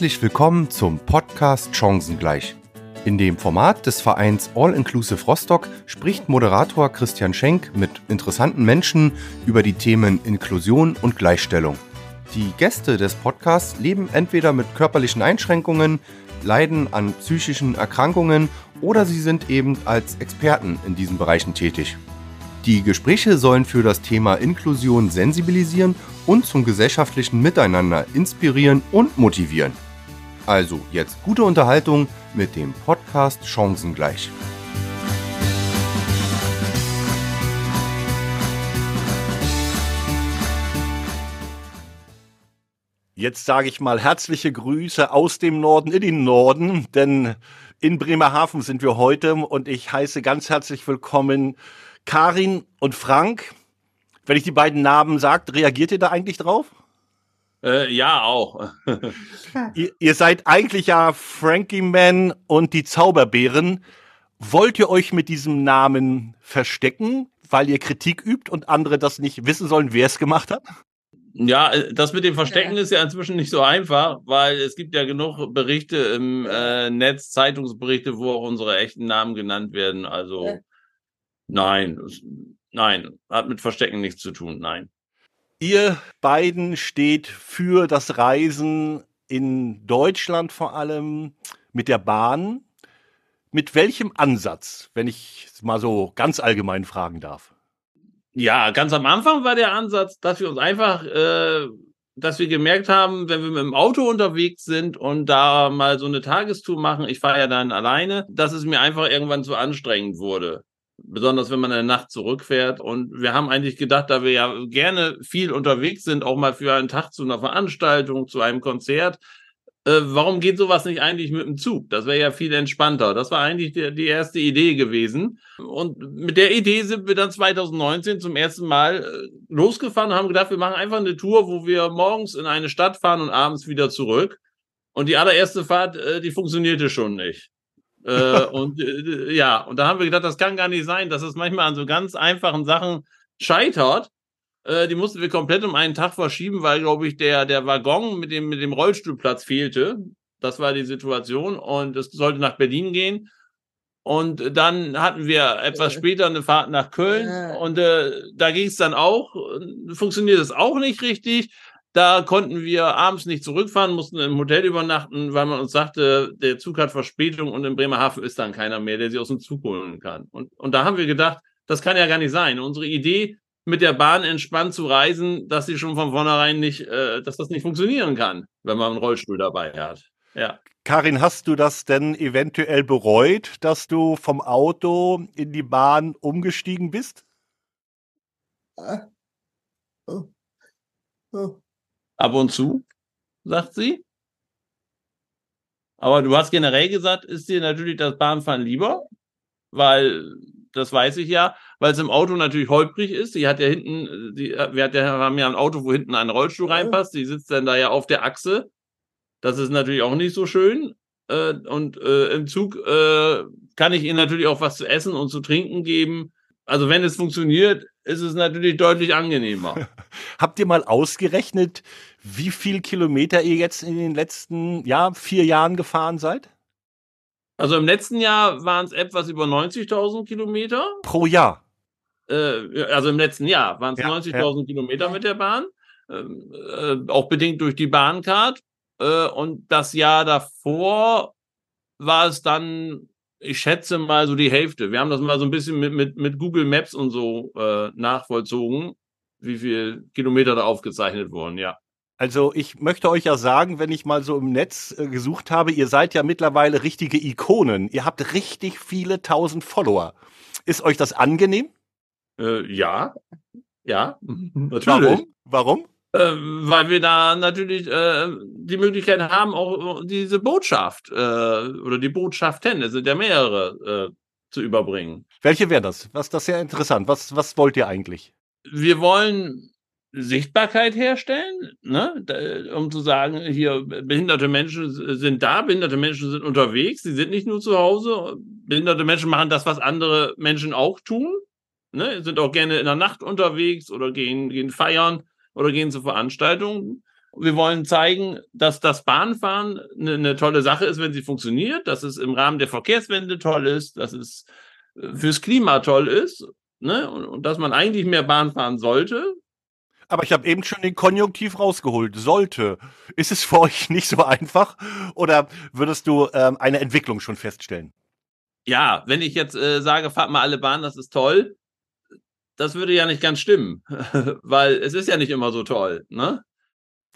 Herzlich willkommen zum Podcast Chancengleich. In dem Format des Vereins All Inclusive Rostock spricht Moderator Christian Schenk mit interessanten Menschen über die Themen Inklusion und Gleichstellung. Die Gäste des Podcasts leben entweder mit körperlichen Einschränkungen, leiden an psychischen Erkrankungen oder sie sind eben als Experten in diesen Bereichen tätig. Die Gespräche sollen für das Thema Inklusion sensibilisieren und zum gesellschaftlichen Miteinander inspirieren und motivieren. Also jetzt gute Unterhaltung mit dem Podcast Chancengleich. Jetzt sage ich mal herzliche Grüße aus dem Norden in den Norden, denn in Bremerhaven sind wir heute und ich heiße ganz herzlich willkommen Karin und Frank. Wenn ich die beiden Namen sage, reagiert ihr da eigentlich drauf? Äh, ja, auch. ihr, ihr seid eigentlich ja Frankie Man und die Zauberbären. Wollt ihr euch mit diesem Namen verstecken, weil ihr Kritik übt und andere das nicht wissen sollen, wer es gemacht hat? Ja, das mit dem Verstecken ist ja inzwischen nicht so einfach, weil es gibt ja genug Berichte im äh, Netz, Zeitungsberichte, wo auch unsere echten Namen genannt werden. Also ja. nein, nein, hat mit Verstecken nichts zu tun, nein. Ihr beiden steht für das Reisen in Deutschland vor allem mit der Bahn. Mit welchem Ansatz, wenn ich mal so ganz allgemein fragen darf? Ja, ganz am Anfang war der Ansatz, dass wir uns einfach, äh, dass wir gemerkt haben, wenn wir mit dem Auto unterwegs sind und da mal so eine Tagestour machen, ich fahre ja dann alleine, dass es mir einfach irgendwann zu anstrengend wurde. Besonders wenn man in der Nacht zurückfährt. Und wir haben eigentlich gedacht, da wir ja gerne viel unterwegs sind, auch mal für einen Tag zu einer Veranstaltung, zu einem Konzert, äh, warum geht sowas nicht eigentlich mit dem Zug? Das wäre ja viel entspannter. Das war eigentlich die, die, erste Idee gewesen. Und mit der Idee sind wir dann 2019 zum ersten Mal äh, losgefahren und haben gedacht, wir machen einfach eine Tour, wo wir morgens in eine Stadt fahren und abends wieder zurück. Und die allererste Fahrt, äh, die funktionierte schon nicht. Äh, und äh, ja, und da haben wir gedacht, das kann gar nicht sein, dass es manchmal an so ganz einfachen Sachen scheitert. Äh, die mussten wir komplett um einen Tag verschieben, weil, glaube ich, der, der Waggon mit dem, mit dem Rollstuhlplatz fehlte. Das war die Situation und es sollte nach Berlin gehen. Und dann hatten wir etwas später eine Fahrt nach Köln und äh, da ging es dann auch, funktioniert es auch nicht richtig. Da konnten wir abends nicht zurückfahren, mussten im Hotel übernachten, weil man uns sagte, der Zug hat Verspätung und in Bremerhaven ist dann keiner mehr, der sie aus dem Zug holen kann. Und, und da haben wir gedacht, das kann ja gar nicht sein. Unsere Idee mit der Bahn entspannt zu reisen, dass sie schon von vornherein nicht, äh, dass das nicht funktionieren kann, wenn man einen Rollstuhl dabei hat. Ja. Karin, hast du das denn eventuell bereut, dass du vom Auto in die Bahn umgestiegen bist? Ah. Oh. Oh. Ab und zu, sagt sie. Aber du hast generell gesagt, ist dir natürlich das Bahnfahren lieber, weil das weiß ich ja, weil es im Auto natürlich holprig ist. Die hat ja hinten, die, wir hat ja, haben ja ein Auto, wo hinten ein Rollstuhl reinpasst. Die sitzt dann da ja auf der Achse. Das ist natürlich auch nicht so schön. Äh, und äh, im Zug äh, kann ich ihr natürlich auch was zu essen und zu trinken geben. Also wenn es funktioniert, ist es natürlich deutlich angenehmer. Habt ihr mal ausgerechnet, wie viel Kilometer ihr jetzt in den letzten ja, vier Jahren gefahren seid? Also im letzten Jahr waren es etwas über 90.000 Kilometer. Pro Jahr? Äh, also im letzten Jahr waren es ja, 90.000 ja. Kilometer mit der Bahn. Ähm, äh, auch bedingt durch die Bahncard. Äh, und das Jahr davor war es dann, ich schätze mal so die Hälfte. Wir haben das mal so ein bisschen mit, mit, mit Google Maps und so äh, nachvollzogen, wie viel Kilometer da aufgezeichnet wurden, ja. Also ich möchte euch ja sagen, wenn ich mal so im Netz äh, gesucht habe, ihr seid ja mittlerweile richtige Ikonen. Ihr habt richtig viele tausend Follower. Ist euch das angenehm? Äh, ja, ja, natürlich. Warum? Warum? Äh, weil wir da natürlich äh, die Möglichkeit haben, auch diese Botschaft äh, oder die Botschaften, es sind ja mehrere, äh, zu überbringen. Welche wäre das? Was das ist ja interessant. Was, was wollt ihr eigentlich? Wir wollen Sichtbarkeit herstellen, ne? um zu sagen, hier behinderte Menschen sind da, behinderte Menschen sind unterwegs, sie sind nicht nur zu Hause, behinderte Menschen machen das, was andere Menschen auch tun, ne? sind auch gerne in der Nacht unterwegs oder gehen, gehen feiern oder gehen zu Veranstaltungen. Wir wollen zeigen, dass das Bahnfahren eine, eine tolle Sache ist, wenn sie funktioniert, dass es im Rahmen der Verkehrswende toll ist, dass es äh, fürs Klima toll ist ne? und, und dass man eigentlich mehr Bahn fahren sollte. Aber ich habe eben schon den Konjunktiv rausgeholt. Sollte. Ist es für euch nicht so einfach? Oder würdest du ähm, eine Entwicklung schon feststellen? Ja, wenn ich jetzt äh, sage, fahrt mal alle Bahn, das ist toll, das würde ja nicht ganz stimmen, weil es ist ja nicht immer so toll, ne?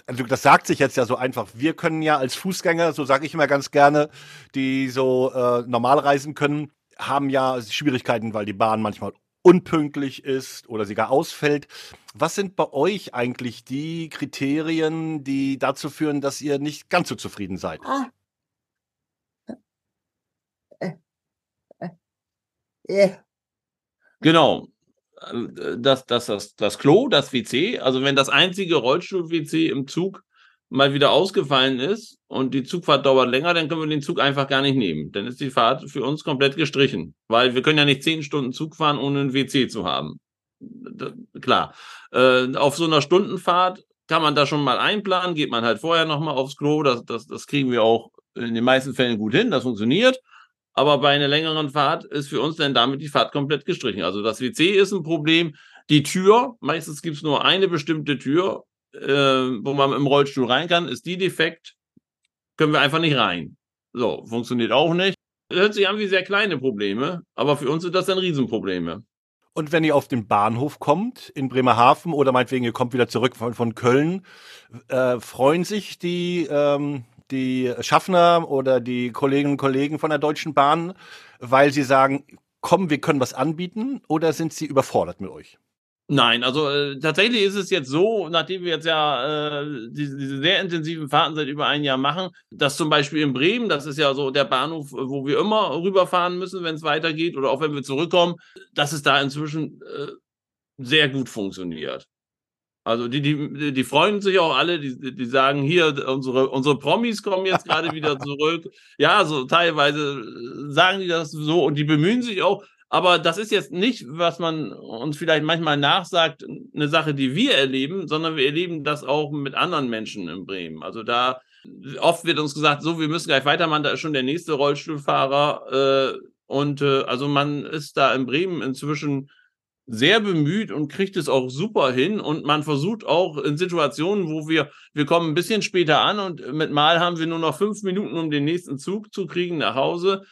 also das sagt sich jetzt ja so einfach. Wir können ja als Fußgänger, so sage ich immer ganz gerne, die so äh, normal reisen können, haben ja Schwierigkeiten, weil die Bahn manchmal unpünktlich ist oder sie gar ausfällt. Was sind bei euch eigentlich die Kriterien, die dazu führen, dass ihr nicht ganz so zufrieden seid? Ah. Genau das, das, das, das Klo, das WC, also wenn das einzige Rollstuhl-WC im Zug mal wieder ausgefallen ist und die Zugfahrt dauert länger, dann können wir den Zug einfach gar nicht nehmen. Dann ist die Fahrt für uns komplett gestrichen, weil wir können ja nicht zehn Stunden Zug fahren, ohne ein WC zu haben. Da, klar. Äh, auf so einer Stundenfahrt kann man da schon mal einplanen, geht man halt vorher nochmal aufs Klo, das, das, das kriegen wir auch in den meisten Fällen gut hin, das funktioniert. Aber bei einer längeren Fahrt ist für uns dann damit die Fahrt komplett gestrichen. Also das WC ist ein Problem. Die Tür, meistens gibt es nur eine bestimmte Tür, äh, wo man im Rollstuhl rein kann. Ist die defekt, können wir einfach nicht rein. So, funktioniert auch nicht. Hört sich an wie sehr kleine Probleme, aber für uns sind das dann Riesenprobleme. Und wenn ihr auf den Bahnhof kommt in Bremerhaven oder meinetwegen ihr kommt wieder zurück von, von Köln, äh, freuen sich die ähm, die Schaffner oder die Kolleginnen und Kollegen von der Deutschen Bahn, weil sie sagen, komm, wir können was anbieten oder sind sie überfordert mit euch? Nein, also äh, tatsächlich ist es jetzt so, nachdem wir jetzt ja äh, diese, diese sehr intensiven Fahrten seit über ein Jahr machen, dass zum Beispiel in Bremen, das ist ja so der Bahnhof, wo wir immer rüberfahren müssen, wenn es weitergeht oder auch wenn wir zurückkommen, dass es da inzwischen äh, sehr gut funktioniert. Also die, die, die freuen sich auch alle, die, die sagen hier, unsere, unsere Promis kommen jetzt gerade wieder zurück. Ja, so teilweise sagen die das so und die bemühen sich auch. Aber das ist jetzt nicht, was man uns vielleicht manchmal nachsagt, eine Sache, die wir erleben, sondern wir erleben das auch mit anderen Menschen in Bremen. Also da oft wird uns gesagt, so, wir müssen gleich weitermachen, da ist schon der nächste Rollstuhlfahrer. Äh, und äh, also man ist da in Bremen inzwischen sehr bemüht und kriegt es auch super hin. Und man versucht auch in Situationen, wo wir, wir kommen ein bisschen später an und mit Mal haben wir nur noch fünf Minuten, um den nächsten Zug zu kriegen nach Hause.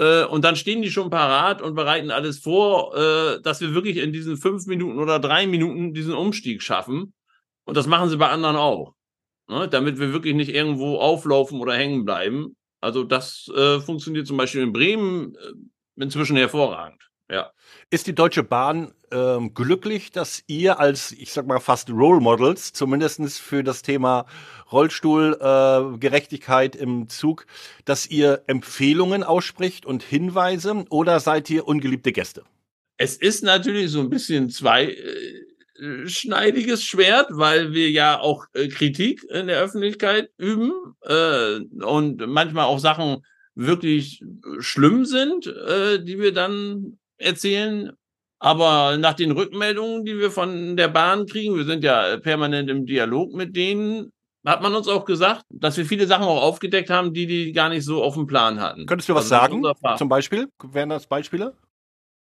Äh, und dann stehen die schon parat und bereiten alles vor, äh, dass wir wirklich in diesen fünf Minuten oder drei Minuten diesen Umstieg schaffen. Und das machen sie bei anderen auch. Ne? Damit wir wirklich nicht irgendwo auflaufen oder hängen bleiben. Also das äh, funktioniert zum Beispiel in Bremen äh, inzwischen hervorragend. Ja. Ist die Deutsche Bahn ähm, glücklich, dass ihr als, ich sag mal, fast Role Models, zumindestens für das Thema Rollstuhlgerechtigkeit äh, im Zug, dass ihr Empfehlungen ausspricht und Hinweise oder seid ihr ungeliebte Gäste? Es ist natürlich so ein bisschen zweischneidiges Schwert, weil wir ja auch äh, Kritik in der Öffentlichkeit üben äh, und manchmal auch Sachen wirklich schlimm sind, äh, die wir dann erzählen. Aber nach den Rückmeldungen, die wir von der Bahn kriegen, wir sind ja permanent im Dialog mit denen, hat man uns auch gesagt, dass wir viele Sachen auch aufgedeckt haben, die die gar nicht so auf dem Plan hatten. Könntest du was also sagen? Zum Beispiel? Wären das Beispiele?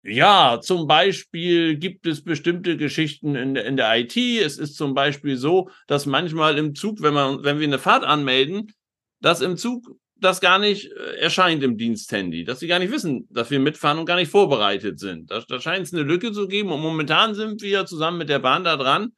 Ja, zum Beispiel gibt es bestimmte Geschichten in, in der IT. Es ist zum Beispiel so, dass manchmal im Zug, wenn man, wenn wir eine Fahrt anmelden, dass im Zug das gar nicht äh, erscheint im Diensthandy, dass sie gar nicht wissen, dass wir mitfahren und gar nicht vorbereitet sind. Da, da scheint es eine Lücke zu geben und momentan sind wir zusammen mit der Bahn da dran,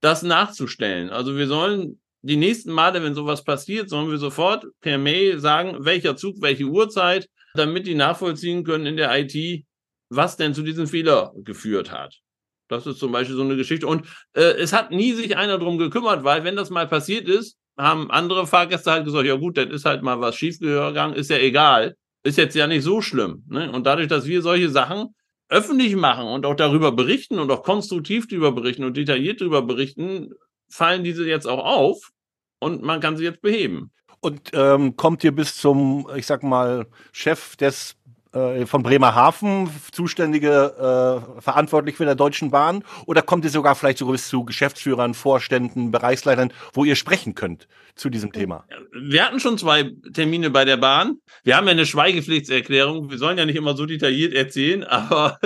das nachzustellen. Also wir sollen die nächsten Male, wenn sowas passiert, sollen wir sofort per Mail sagen, welcher Zug, welche Uhrzeit, damit die nachvollziehen können in der IT, was denn zu diesem Fehler geführt hat. Das ist zum Beispiel so eine Geschichte. Und äh, es hat nie sich einer drum gekümmert, weil wenn das mal passiert ist, haben andere Fahrgäste halt gesagt, ja gut, dann ist halt mal was schiefgegangen, ist ja egal. Ist jetzt ja nicht so schlimm. Ne? Und dadurch, dass wir solche Sachen öffentlich machen und auch darüber berichten und auch konstruktiv darüber berichten und detailliert darüber berichten, fallen diese jetzt auch auf und man kann sie jetzt beheben. Und ähm, kommt ihr bis zum, ich sag mal, Chef des äh, von Bremerhaven, zuständige, äh, verantwortlich für der Deutschen Bahn? Oder kommt ihr sogar vielleicht sogar bis zu Geschäftsführern, Vorständen, Bereichsleitern, wo ihr sprechen könnt zu diesem Thema? Wir hatten schon zwei Termine bei der Bahn. Wir haben ja eine Schweigepflichtserklärung. Wir sollen ja nicht immer so detailliert erzählen, aber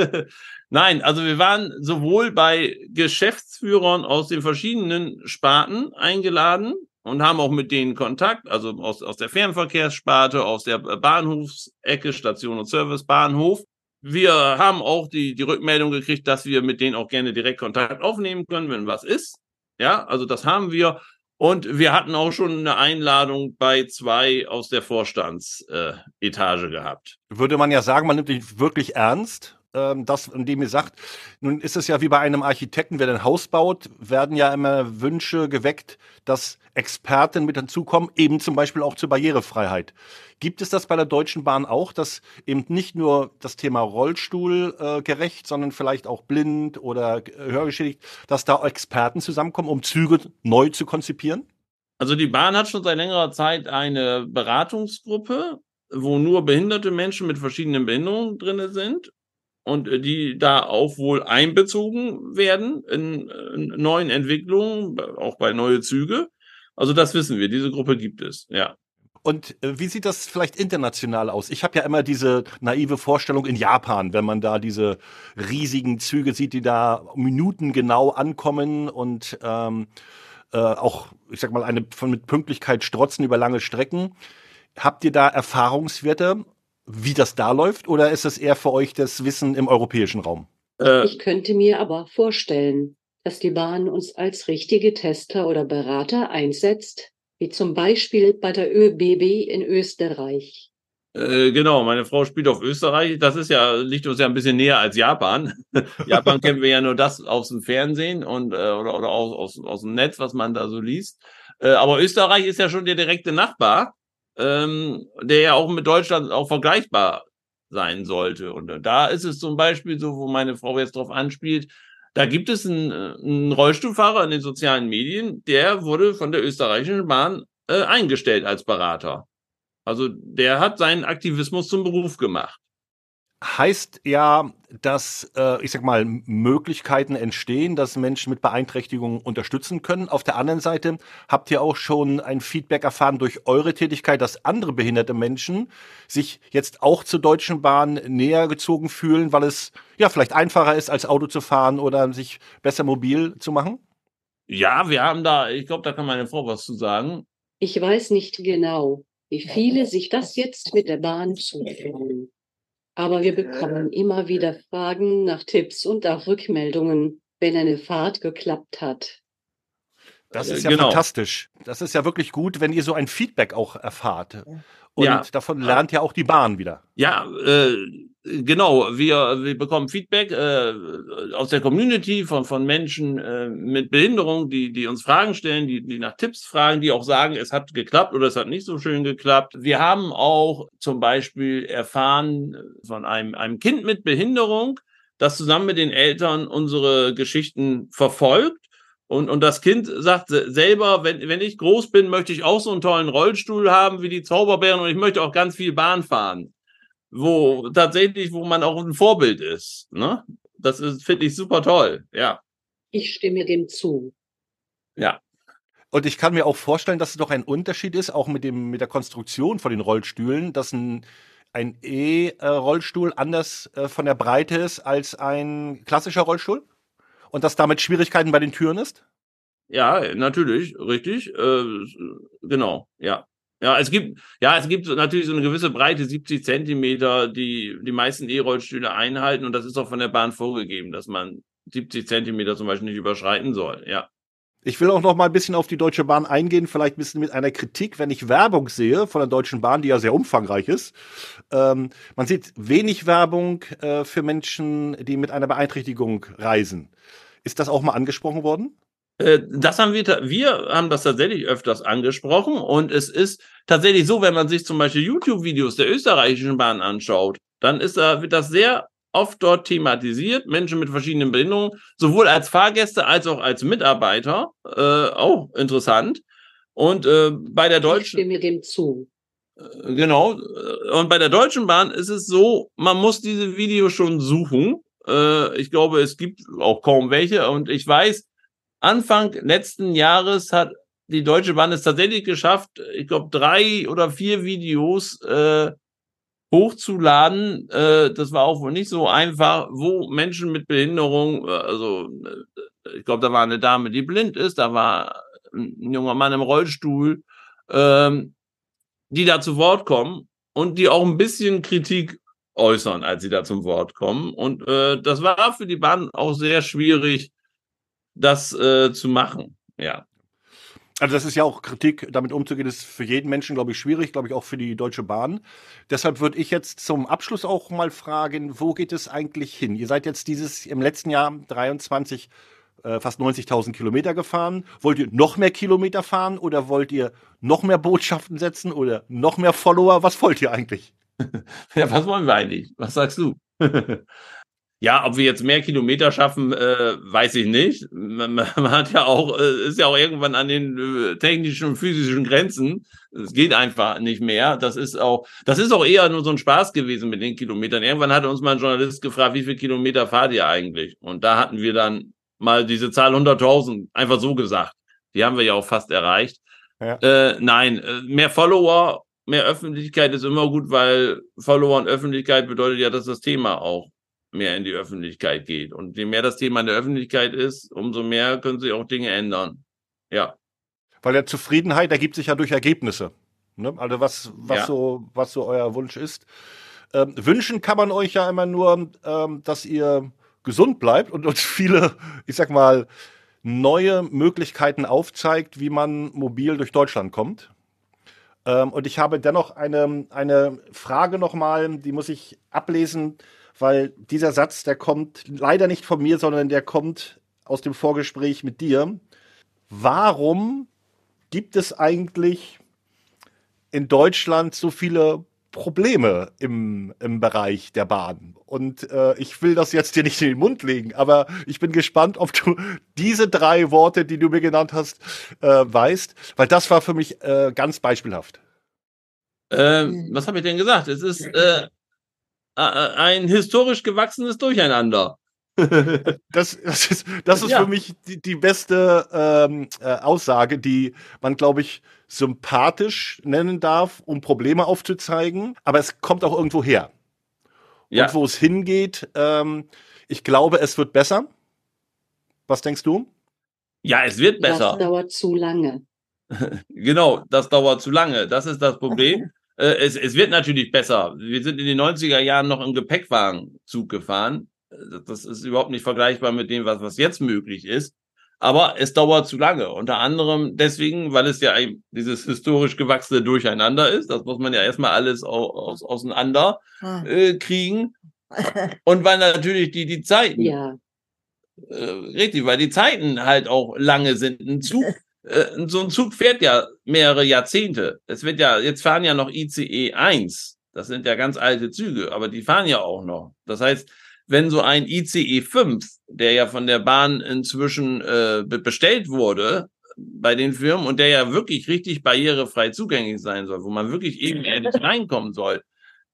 nein, also wir waren sowohl bei Geschäftsführern aus den verschiedenen Sparten eingeladen, und haben auch mit denen Kontakt, also aus, aus der Fernverkehrssparte, aus der Bahnhofsecke, Station und Service, Bahnhof. Wir haben auch die, die Rückmeldung gekriegt, dass wir mit denen auch gerne direkt Kontakt aufnehmen können, wenn was ist. Ja, also das haben wir. Und wir hatten auch schon eine Einladung bei zwei aus der Vorstandsetage äh, gehabt. Würde man ja sagen, man nimmt dich wirklich ernst ähm, das, indem ihr sagt, nun ist es ja wie bei einem Architekten, wer ein Haus baut, werden ja immer Wünsche geweckt, dass Experten mit hinzukommen, eben zum Beispiel auch zur Barrierefreiheit. Gibt es das bei der Deutschen Bahn auch, dass eben nicht nur das Thema Rollstuhl äh, gerecht, sondern vielleicht auch blind oder hörgeschädigt, dass da Experten zusammenkommen, um Züge neu zu konzipieren? Also die Bahn hat schon seit längerer Zeit eine Beratungsgruppe, wo nur behinderte Menschen mit verschiedenen Behinderungen drinne sind und äh, die da auch wohl einbezogen werden in, in neuen Entwicklungen, auch bei neue Züge. Also das wissen wir, diese Gruppe gibt es, ja. Und äh, wie sieht das vielleicht international aus? Ich habe ja immer diese naive Vorstellung in Japan, wenn man da diese riesigen Züge sieht, die da minutengenau ankommen und ähm, äh, auch, ich sag mal, eine von mit Pünktlichkeit strotzen über lange Strecken. Habt ihr da Erfahrungswerte wie das da läuft, oder ist es eher für euch das Wissen im europäischen Raum? Äh, ich könnte mir aber vorstellen, dass die Bahn uns als richtige Tester oder Berater einsetzt, wie zum Beispiel bei der ÖBB in Österreich. Äh, genau, meine Frau spielt auf Österreich. Das ist ja, liegt uns ja ein bisschen näher als Japan. Japan kennen wir ja nur das aus dem Fernsehen und äh, oder, oder aus, aus, aus dem Netz, was man da so liest. Äh, aber Österreich ist ja schon der direkte Nachbar ähm, der ja auch mit Deutschland auch vergleichbar sein sollte. Und da ist es zum Beispiel so, wo meine Frau jetzt drauf anspielt, da gibt es einen, einen Rollstuhlfahrer in den sozialen Medien, der wurde von der österreichischen Bahn äh, eingestellt als Berater. Also der hat seinen Aktivismus zum Beruf gemacht heißt ja, dass, äh, ich sag mal, Möglichkeiten entstehen, dass Menschen mit Beeinträchtigungen unterstützen können. Auf der anderen Seite habt ihr auch schon ein Feedback erfahren durch eure Tätigkeit, dass andere behinderte Menschen sich jetzt auch zur Deutschen Bahn näher gezogen fühlen, weil es ja vielleicht einfacher ist, als Auto zu fahren oder sich besser mobil zu machen? Ja, wir haben da, ich glaube, da kann meine Frau was zu sagen. Ich weiß nicht genau, wie viele sich das jetzt mit der Bahn zutrauen. Aber wir bekommen immer wieder Fragen nach Tipps und auch Rückmeldungen, wenn eine Fahrt geklappt hat. Das ist ja genau. fantastisch. Das ist ja wirklich gut, wenn ihr so ein Feedback auch erfahrt. Und ja. davon lernt ja auch die Bahn wieder. Ja, äh, genau. Wir, wir bekommen Feedback äh, aus der Community von, von Menschen äh, mit Behinderung, die, die uns Fragen stellen, die, die nach Tipps fragen, die auch sagen, es hat geklappt oder es hat nicht so schön geklappt. Wir haben auch zum Beispiel erfahren von einem, einem Kind mit Behinderung, das zusammen mit den Eltern unsere Geschichten verfolgt und, und das Kind sagt selber, wenn, wenn ich groß bin, möchte ich auch so einen tollen Rollstuhl haben wie die Zauberbären und ich möchte auch ganz viel Bahn fahren. Wo tatsächlich, wo man auch ein Vorbild ist. Ne? Das ist, finde ich, super toll, ja. Ich stimme dem zu. Ja. Und ich kann mir auch vorstellen, dass es doch ein Unterschied ist, auch mit dem, mit der Konstruktion von den Rollstühlen, dass ein, ein E-Rollstuhl anders äh, von der Breite ist als ein klassischer Rollstuhl? und dass damit Schwierigkeiten bei den Türen ist? Ja, natürlich, richtig. Äh, genau, ja. Ja, es gibt, ja, es gibt natürlich so eine gewisse Breite, 70 Zentimeter, die die meisten E-Rollstühle einhalten und das ist auch von der Bahn vorgegeben, dass man 70 Zentimeter zum Beispiel nicht überschreiten soll, ja. Ich will auch noch mal ein bisschen auf die Deutsche Bahn eingehen, vielleicht ein bisschen mit einer Kritik, wenn ich Werbung sehe von der Deutschen Bahn, die ja sehr umfangreich ist. Ähm, man sieht wenig Werbung äh, für Menschen, die mit einer Beeinträchtigung reisen. Ist das auch mal angesprochen worden? Äh, das haben wir, wir haben das tatsächlich öfters angesprochen und es ist tatsächlich so, wenn man sich zum Beispiel YouTube-Videos der österreichischen Bahn anschaut, dann ist da, wird das sehr oft dort thematisiert, Menschen mit verschiedenen Behinderungen, sowohl als Fahrgäste als auch als Mitarbeiter, äh, auch interessant. Und äh, bei der deutschen. Ich stimme dem zu. Äh, genau. Und bei der Deutschen Bahn ist es so, man muss diese Videos schon suchen. Äh, ich glaube, es gibt auch kaum welche. Und ich weiß, Anfang letzten Jahres hat die Deutsche Bahn es tatsächlich geschafft, ich glaube, drei oder vier Videos äh, hochzuladen. Äh, das war auch wohl nicht so einfach, wo Menschen mit Behinderung, äh, also äh, ich glaube, da war eine Dame, die blind ist, da war ein junger Mann im Rollstuhl, ähm, die da zu Wort kommen und die auch ein bisschen Kritik äußern, als sie da zum Wort kommen. Und äh, das war für die Bahn auch sehr schwierig, das äh, zu machen. Ja. Also das ist ja auch Kritik, damit umzugehen, ist für jeden Menschen, glaube ich, schwierig, glaube ich auch für die Deutsche Bahn. Deshalb würde ich jetzt zum Abschluss auch mal fragen, wo geht es eigentlich hin? Ihr seid jetzt dieses im letzten Jahr 23 äh, fast 90.000 Kilometer gefahren. Wollt ihr noch mehr Kilometer fahren oder wollt ihr noch mehr Botschaften setzen oder noch mehr Follower? Was wollt ihr eigentlich? ja, was wollen wir eigentlich? Was sagst du? Ja, ob wir jetzt mehr Kilometer schaffen, äh, weiß ich nicht. Man, man, hat ja auch, äh, ist ja auch irgendwann an den äh, technischen und physischen Grenzen. Es geht einfach nicht mehr. Das ist auch, das ist auch eher nur so ein Spaß gewesen mit den Kilometern. Irgendwann hat uns mal ein Journalist gefragt, wie viele Kilometer fahrt ihr eigentlich? Und da hatten wir dann mal diese Zahl 100.000 einfach so gesagt. Die haben wir ja auch fast erreicht. Ja. Äh, nein, äh, mehr Follower, mehr Öffentlichkeit ist immer gut, weil Follower und Öffentlichkeit bedeutet ja, dass das Thema auch mehr in die Öffentlichkeit geht. Und je mehr das Thema in der Öffentlichkeit ist, umso mehr können sich auch Dinge ändern. Ja. Weil der Zufriedenheit ergibt sich ja durch Ergebnisse. Ne? Also was, was, ja. so, was so euer Wunsch ist. Ähm, wünschen kann man euch ja immer nur, ähm, dass ihr gesund bleibt und uns viele, ich sag mal, neue Möglichkeiten aufzeigt, wie man mobil durch Deutschland kommt. Ähm, und ich habe dennoch eine, eine Frage nochmal, die muss ich ablesen weil dieser Satz, der kommt leider nicht von mir, sondern der kommt aus dem Vorgespräch mit dir. Warum gibt es eigentlich in Deutschland so viele Probleme im, im Bereich der Bahn? Und äh, ich will das jetzt dir nicht in den Mund legen, aber ich bin gespannt, ob du diese drei Worte, die du mir genannt hast, äh, weißt, weil das war für mich äh, ganz beispielhaft. Ähm, was habe ich denn gesagt? Es ist äh, ein historisch gewachsenes Durcheinander. das, das, ist, das ist ja. für mich die, die beste ähm, äh, Aussage, die man, glaube ich, sympathisch nennen darf, um Probleme aufzuzeigen. Aber es kommt auch irgendwo her. Ja. Und wo es hingeht, ähm, ich glaube, es wird besser. Was denkst du? Ja, es wird besser. Das dauert zu lange. genau, das dauert zu lange. Das ist das Problem. Äh, es, es wird natürlich besser. Wir sind in den 90er Jahren noch im Gepäckwagenzug gefahren. Das ist überhaupt nicht vergleichbar mit dem, was, was jetzt möglich ist. Aber es dauert zu lange. Unter anderem deswegen, weil es ja dieses historisch gewachsene Durcheinander ist. Das muss man ja erstmal alles aus, auseinander ah. äh, kriegen. Und weil natürlich die, die Zeiten. Ja. Äh, richtig, weil die Zeiten halt auch lange sind. Ein Zug äh, so ein Zug fährt ja mehrere Jahrzehnte. Es wird ja, jetzt fahren ja noch ICE 1. Das sind ja ganz alte Züge, aber die fahren ja auch noch. Das heißt, wenn so ein ICE 5, der ja von der Bahn inzwischen äh, bestellt wurde, bei den Firmen und der ja wirklich richtig barrierefrei zugänglich sein soll, wo man wirklich ebenerdig reinkommen soll,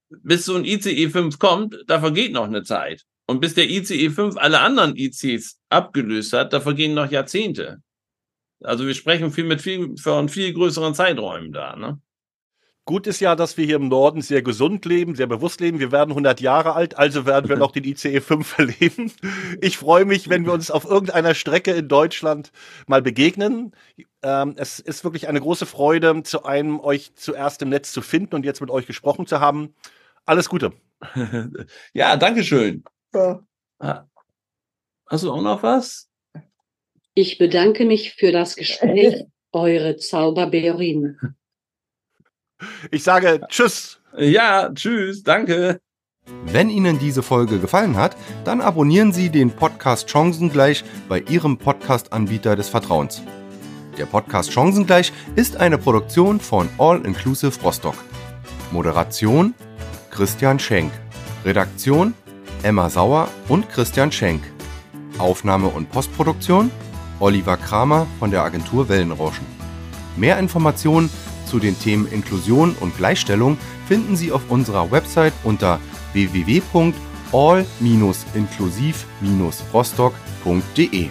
bis so ein ICE 5 kommt, da vergeht noch eine Zeit. Und bis der ICE 5 alle anderen ICs abgelöst hat, da vergehen noch Jahrzehnte. Also wir sprechen viel mit viel, von viel größeren Zeiträumen da, ne? Gut ist ja, dass wir hier im Norden sehr gesund leben, sehr bewusst leben. Wir werden 100 Jahre alt, also werden wir noch den ICE 5 erleben. Ich freue mich, wenn wir uns auf irgendeiner Strecke in Deutschland mal begegnen. Ähm, es ist wirklich eine große Freude, zu einem euch zuerst im Netz zu finden und jetzt mit euch gesprochen zu haben. Alles Gute. ja, danke schön. Ja. Hast du auch noch was? Ich bedanke mich für das Gespräch, eure Zauberbeerin. Ich sage Tschüss. Ja, Tschüss, danke. Wenn Ihnen diese Folge gefallen hat, dann abonnieren Sie den Podcast Chancengleich bei Ihrem Podcast-Anbieter des Vertrauens. Der Podcast Chancengleich ist eine Produktion von All Inclusive Rostock. Moderation Christian Schenk. Redaktion Emma Sauer und Christian Schenk. Aufnahme und Postproduktion Oliver Kramer von der Agentur Wellenrauschen. Mehr Informationen zu den Themen Inklusion und Gleichstellung finden Sie auf unserer Website unter www.all-inklusiv-rostock.de.